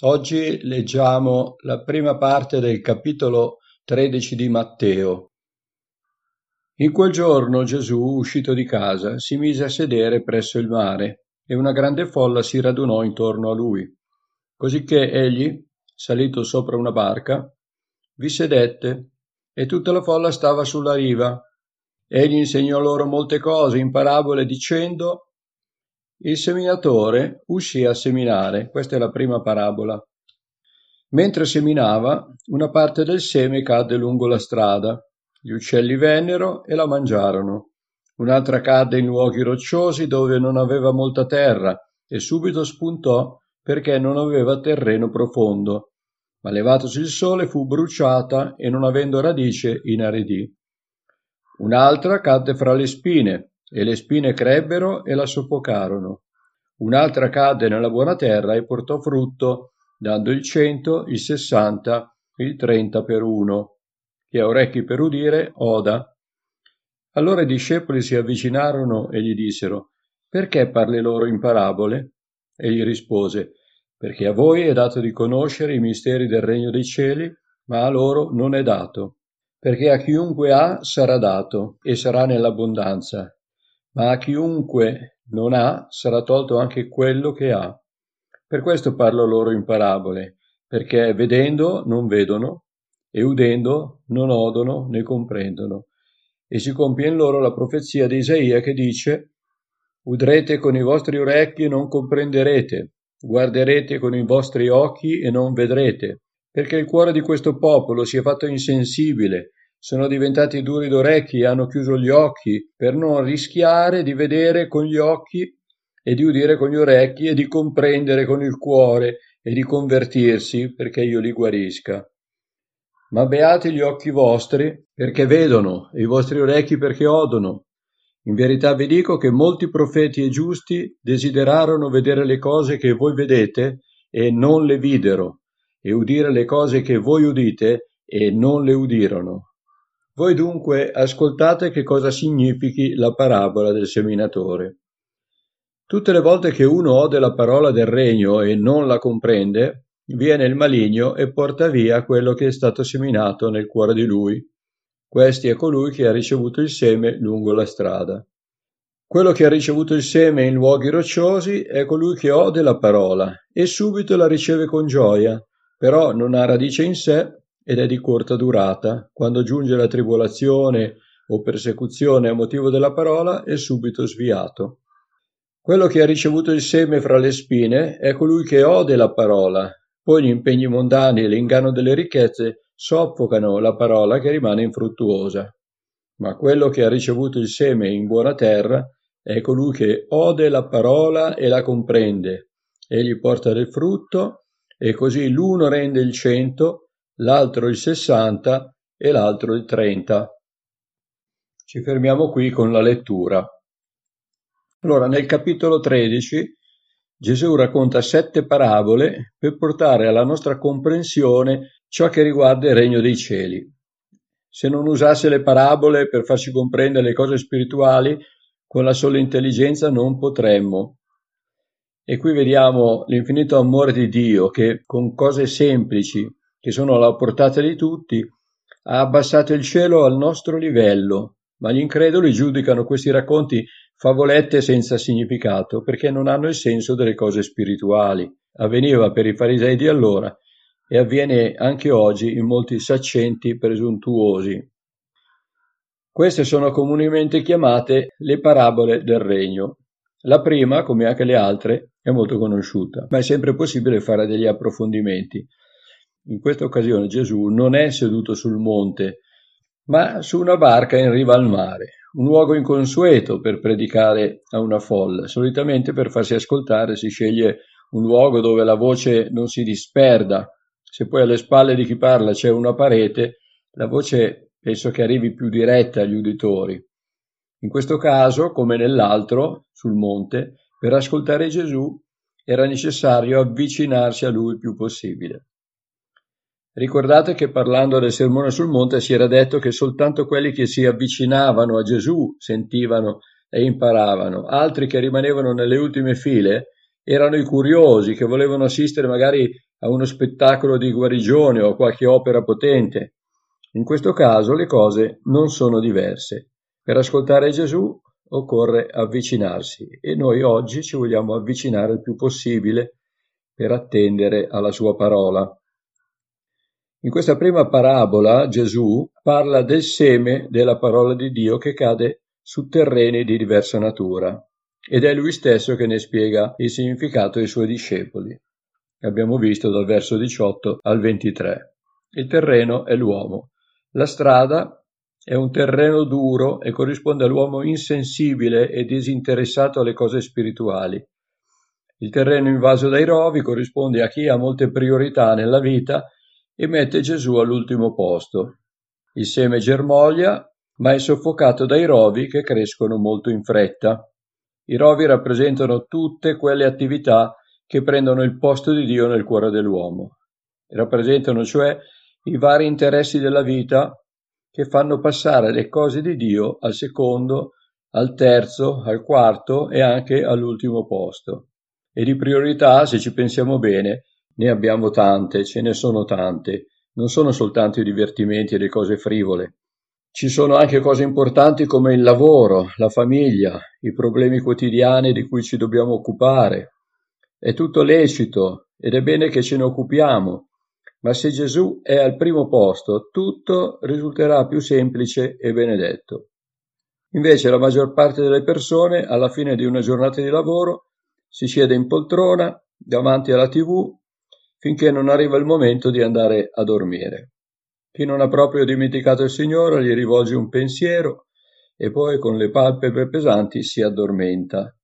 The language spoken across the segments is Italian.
Oggi leggiamo la prima parte del capitolo 13 di Matteo. In quel giorno Gesù, uscito di casa, si mise a sedere presso il mare e una grande folla si radunò intorno a lui. Cosicché egli, salito sopra una barca, vi sedette e tutta la folla stava sulla riva. Egli insegnò loro molte cose in parabole dicendo il seminatore uscì a seminare, questa è la prima parabola. Mentre seminava, una parte del seme cadde lungo la strada. Gli uccelli vennero e la mangiarono. Un'altra cadde in luoghi rocciosi dove non aveva molta terra e subito spuntò perché non aveva terreno profondo. Ma levatosi il sole fu bruciata e non avendo radice inaridì. Un'altra cadde fra le spine e le spine crebbero e la soffocarono. Un'altra cadde nella buona terra e portò frutto, dando il cento, il sessanta, il trenta per uno. Chi ha orecchi per udire, oda. Allora i discepoli si avvicinarono e gli dissero, perché parli loro in parabole? Egli rispose, perché a voi è dato di conoscere i misteri del regno dei cieli, ma a loro non è dato. Perché a chiunque ha sarà dato e sarà nell'abbondanza, ma a chiunque non ha sarà tolto anche quello che ha. Per questo parlo loro in parabole, perché vedendo non vedono, e udendo non odono né comprendono. E si compie in loro la profezia di Isaia che dice Udrete con i vostri orecchi e non comprenderete, guarderete con i vostri occhi e non vedrete, perché il cuore di questo popolo si è fatto insensibile, sono diventati duri d'orecchi e hanno chiuso gli occhi per non rischiare di vedere con gli occhi e di udire con gli orecchi e di comprendere con il cuore e di convertirsi perché io li guarisca. Ma beati gli occhi vostri perché vedono e i vostri orecchi perché odono. In verità vi dico che molti profeti e giusti desiderarono vedere le cose che voi vedete e non le videro, e udire le cose che voi udite e non le udirono. Voi dunque ascoltate che cosa significhi la parabola del seminatore. Tutte le volte che uno ode la parola del regno e non la comprende, viene il maligno e porta via quello che è stato seminato nel cuore di lui. Questi è colui che ha ricevuto il seme lungo la strada. Quello che ha ricevuto il seme in luoghi rocciosi è colui che ode la parola e subito la riceve con gioia, però non ha radice in sé ed è di corta durata. Quando giunge la tribolazione o persecuzione a motivo della parola è subito sviato. Quello che ha ricevuto il seme fra le spine è colui che ode la parola, poi gli impegni mondani e l'inganno delle ricchezze soffocano la parola che rimane infruttuosa. Ma quello che ha ricevuto il seme in buona terra è colui che ode la parola e la comprende, egli porta del frutto, e così l'uno rende il cento, l'altro il 60 e l'altro il 30. Ci fermiamo qui con la lettura. Allora, nel capitolo 13 Gesù racconta sette parabole per portare alla nostra comprensione ciò che riguarda il regno dei cieli. Se non usasse le parabole per farci comprendere le cose spirituali, con la sola intelligenza non potremmo. E qui vediamo l'infinito amore di Dio che con cose semplici che sono alla portata di tutti, ha abbassato il cielo al nostro livello, ma gli increduli giudicano questi racconti favolette senza significato, perché non hanno il senso delle cose spirituali. Avveniva per i farisei di allora e avviene anche oggi in molti saccenti presuntuosi. Queste sono comunemente chiamate le parabole del regno. La prima, come anche le altre, è molto conosciuta, ma è sempre possibile fare degli approfondimenti. In questa occasione Gesù non è seduto sul monte, ma su una barca in riva al mare, un luogo inconsueto per predicare a una folla. Solitamente per farsi ascoltare si sceglie un luogo dove la voce non si disperda. Se poi alle spalle di chi parla c'è una parete, la voce penso che arrivi più diretta agli uditori. In questo caso, come nell'altro, sul monte, per ascoltare Gesù era necessario avvicinarsi a lui il più possibile. Ricordate che parlando del Sermone sul Monte si era detto che soltanto quelli che si avvicinavano a Gesù sentivano e imparavano, altri che rimanevano nelle ultime file erano i curiosi che volevano assistere magari a uno spettacolo di guarigione o a qualche opera potente. In questo caso le cose non sono diverse. Per ascoltare Gesù occorre avvicinarsi e noi oggi ci vogliamo avvicinare il più possibile per attendere alla sua parola. In questa prima parabola Gesù parla del seme della parola di Dio che cade su terreni di diversa natura ed è lui stesso che ne spiega il significato ai suoi discepoli. Abbiamo visto dal verso 18 al 23. Il terreno è l'uomo. La strada è un terreno duro e corrisponde all'uomo insensibile e disinteressato alle cose spirituali. Il terreno invaso dai rovi corrisponde a chi ha molte priorità nella vita e mette Gesù all'ultimo posto. Il seme germoglia, ma è soffocato dai rovi che crescono molto in fretta. I rovi rappresentano tutte quelle attività che prendono il posto di Dio nel cuore dell'uomo. Rappresentano cioè i vari interessi della vita che fanno passare le cose di Dio al secondo, al terzo, al quarto e anche all'ultimo posto. E di priorità, se ci pensiamo bene, ne abbiamo tante, ce ne sono tante. Non sono soltanto i divertimenti e le cose frivole. Ci sono anche cose importanti come il lavoro, la famiglia, i problemi quotidiani di cui ci dobbiamo occupare. È tutto lecito ed è bene che ce ne occupiamo, ma se Gesù è al primo posto, tutto risulterà più semplice e benedetto. Invece la maggior parte delle persone, alla fine di una giornata di lavoro, si siede in poltrona davanti alla tv finché non arriva il momento di andare a dormire. Chi non ha proprio dimenticato il Signore gli rivolge un pensiero e poi con le palpebre pesanti si addormenta.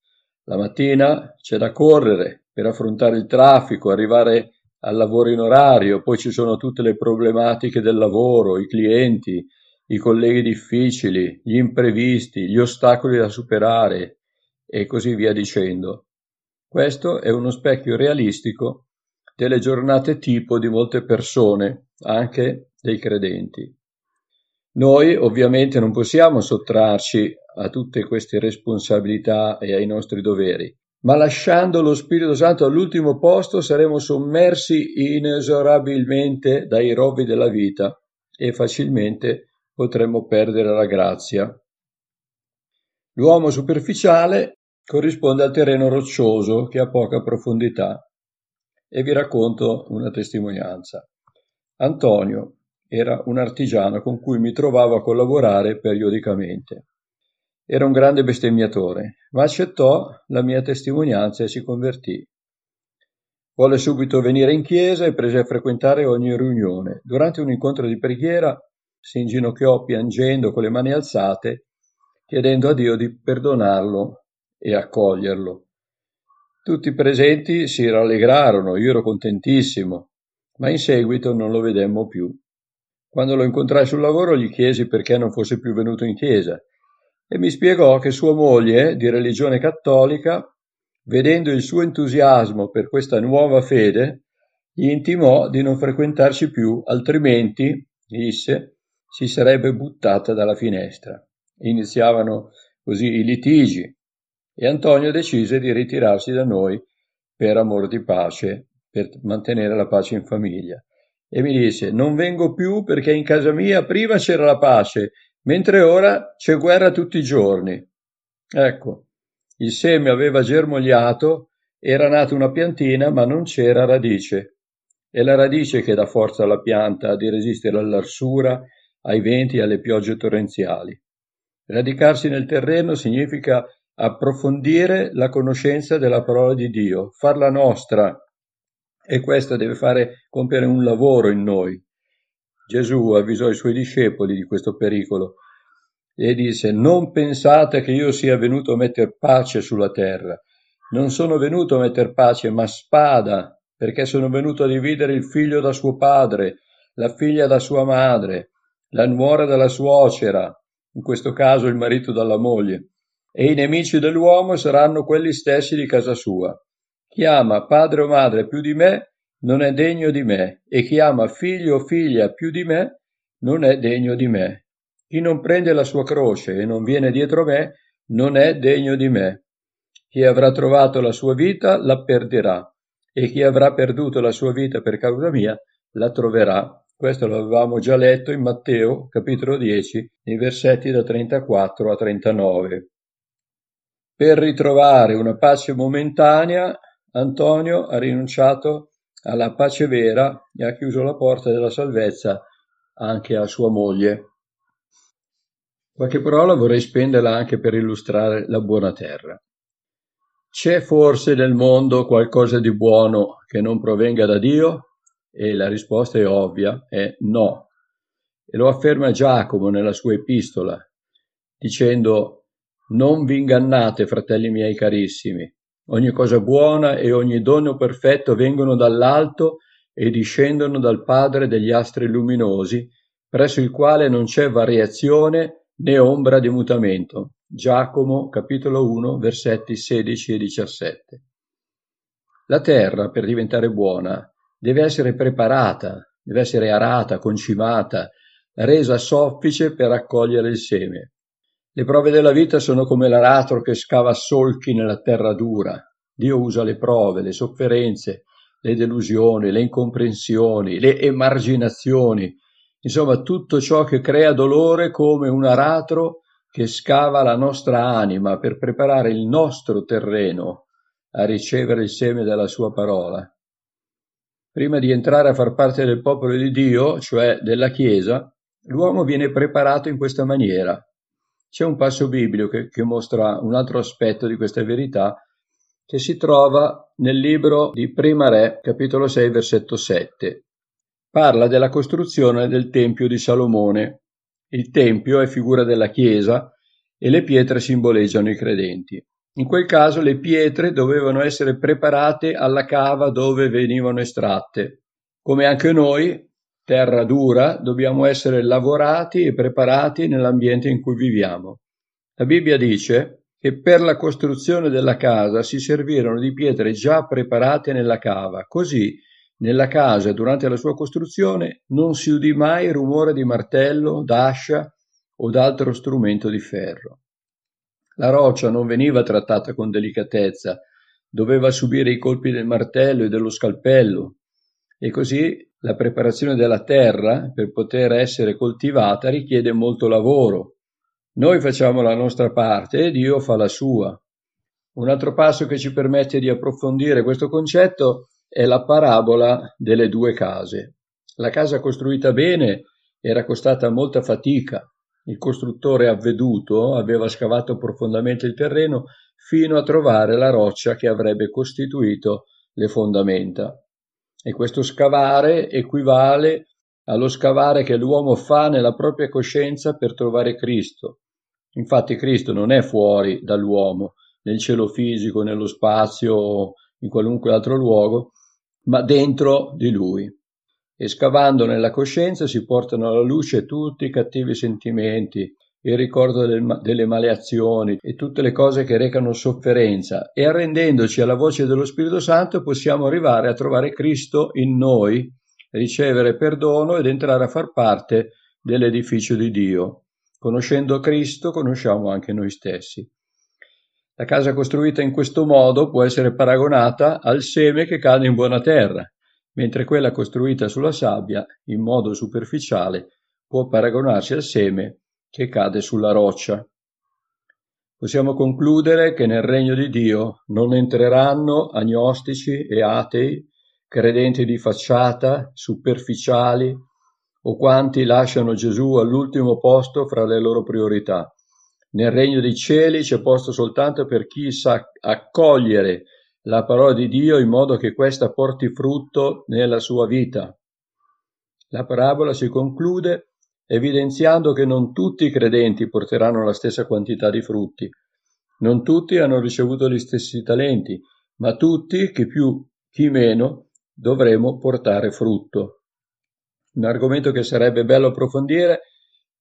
La mattina c'è da correre per affrontare il traffico, arrivare al lavoro in orario, poi ci sono tutte le problematiche del lavoro, i clienti, i colleghi difficili, gli imprevisti, gli ostacoli da superare e così via dicendo. Questo è uno specchio realistico delle giornate tipo di molte persone, anche dei credenti. Noi ovviamente non possiamo sottrarci a tutte queste responsabilità e ai nostri doveri, ma lasciando lo Spirito Santo all'ultimo posto saremo sommersi inesorabilmente dai rovi della vita e facilmente potremmo perdere la grazia. L'uomo superficiale corrisponde al terreno roccioso che ha poca profondità e vi racconto una testimonianza. Antonio era un artigiano con cui mi trovavo a collaborare periodicamente. Era un grande bestemmiatore, ma accettò la mia testimonianza e si convertì. Volle subito venire in chiesa e prese a frequentare ogni riunione. Durante un incontro di preghiera si inginocchiò piangendo con le mani alzate, chiedendo a Dio di perdonarlo e accoglierlo. Tutti i presenti si rallegrarono, io ero contentissimo, ma in seguito non lo vedemmo più. Quando lo incontrai sul lavoro gli chiesi perché non fosse più venuto in chiesa e mi spiegò che sua moglie, di religione cattolica, vedendo il suo entusiasmo per questa nuova fede, gli intimò di non frequentarci più, altrimenti, disse, si sarebbe buttata dalla finestra. Iniziavano così i litigi e Antonio decise di ritirarsi da noi per amor di pace, per mantenere la pace in famiglia. E mi disse, non vengo più perché in casa mia prima c'era la pace mentre ora c'è guerra tutti i giorni. Ecco, il seme aveva germogliato, era nata una piantina, ma non c'era radice. È la radice che dà forza alla pianta di resistere all'arsura, ai venti e alle piogge torrenziali. Radicarsi nel terreno significa approfondire la conoscenza della parola di Dio, farla nostra, e questa deve fare compiere un lavoro in noi. Gesù avvisò i suoi discepoli di questo pericolo e disse non pensate che io sia venuto a mettere pace sulla terra. Non sono venuto a mettere pace, ma spada, perché sono venuto a dividere il figlio da suo padre, la figlia da sua madre, la nuora dalla suocera, in questo caso il marito dalla moglie, e i nemici dell'uomo saranno quelli stessi di casa sua. Chi ama padre o madre più di me non è degno di me, e chi ama figlio o figlia più di me non è degno di me. Chi non prende la sua croce e non viene dietro me non è degno di me. Chi avrà trovato la sua vita la perderà e chi avrà perduto la sua vita per causa mia la troverà. Questo l'avevamo già letto in Matteo capitolo 10, nei versetti da 34 a 39. Per ritrovare una pace momentanea, Antonio ha rinunciato alla pace vera e ha chiuso la porta della salvezza anche a sua moglie. Qualche parola vorrei spenderla anche per illustrare la buona terra. C'è forse nel mondo qualcosa di buono che non provenga da Dio? E la risposta è ovvia, è no. E lo afferma Giacomo nella sua epistola, dicendo Non vi ingannate, fratelli miei carissimi, ogni cosa buona e ogni dono perfetto vengono dall'alto e discendono dal Padre degli astri luminosi, presso il quale non c'è variazione né ombra di mutamento. Giacomo capitolo 1 versetti 16 e 17. La terra, per diventare buona, deve essere preparata, deve essere arata, concimata, resa soffice per accogliere il seme. Le prove della vita sono come l'aratro che scava solchi nella terra dura. Dio usa le prove, le sofferenze, le delusioni, le incomprensioni, le emarginazioni, insomma tutto ciò che crea dolore come un aratro che scava la nostra anima per preparare il nostro terreno a ricevere il seme della sua parola. Prima di entrare a far parte del popolo di Dio, cioè della Chiesa, l'uomo viene preparato in questa maniera. C'è un passo biblico che, che mostra un altro aspetto di questa verità che si trova nel libro di Prima Re, capitolo 6, versetto 7 parla della costruzione del Tempio di Salomone. Il Tempio è figura della Chiesa e le pietre simboleggiano i credenti. In quel caso le pietre dovevano essere preparate alla cava dove venivano estratte. Come anche noi, terra dura, dobbiamo essere lavorati e preparati nell'ambiente in cui viviamo. La Bibbia dice che per la costruzione della casa si servirono di pietre già preparate nella cava, così nella casa, durante la sua costruzione, non si udì mai rumore di martello, d'ascia o d'altro strumento di ferro. La roccia non veniva trattata con delicatezza, doveva subire i colpi del martello e dello scalpello, e così la preparazione della terra per poter essere coltivata richiede molto lavoro. Noi facciamo la nostra parte e Dio fa la sua. Un altro passo che ci permette di approfondire questo concetto è la parabola delle due case. La casa costruita bene era costata molta fatica. Il costruttore avveduto aveva scavato profondamente il terreno fino a trovare la roccia che avrebbe costituito le fondamenta. E questo scavare equivale allo scavare che l'uomo fa nella propria coscienza per trovare Cristo. Infatti Cristo non è fuori dall'uomo, nel cielo fisico, nello spazio in qualunque altro luogo, ma dentro di lui. E scavando nella coscienza si portano alla luce tutti i cattivi sentimenti, il ricordo del, delle maleazioni e tutte le cose che recano sofferenza e arrendendoci alla voce dello Spirito Santo possiamo arrivare a trovare Cristo in noi, ricevere perdono ed entrare a far parte dell'edificio di Dio. Conoscendo Cristo conosciamo anche noi stessi. La casa costruita in questo modo può essere paragonata al seme che cade in buona terra, mentre quella costruita sulla sabbia, in modo superficiale, può paragonarsi al seme che cade sulla roccia. Possiamo concludere che nel regno di Dio non entreranno agnostici e atei, credenti di facciata, superficiali o quanti lasciano Gesù all'ultimo posto fra le loro priorità nel regno dei cieli c'è posto soltanto per chi sa accogliere la parola di Dio in modo che questa porti frutto nella sua vita. La parabola si conclude evidenziando che non tutti i credenti porteranno la stessa quantità di frutti. Non tutti hanno ricevuto gli stessi talenti, ma tutti, chi più, chi meno, dovremo portare frutto. Un argomento che sarebbe bello approfondire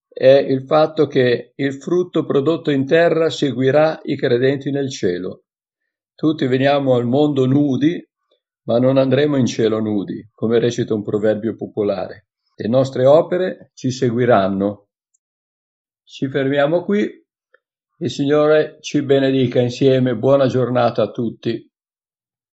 è il fatto che il frutto prodotto in terra seguirà i credenti nel cielo. Tutti veniamo al mondo nudi, ma non andremo in cielo nudi, come recita un proverbio popolare. Le nostre opere ci seguiranno. Ci fermiamo qui Il Signore ci benedica insieme, buona giornata a tutti.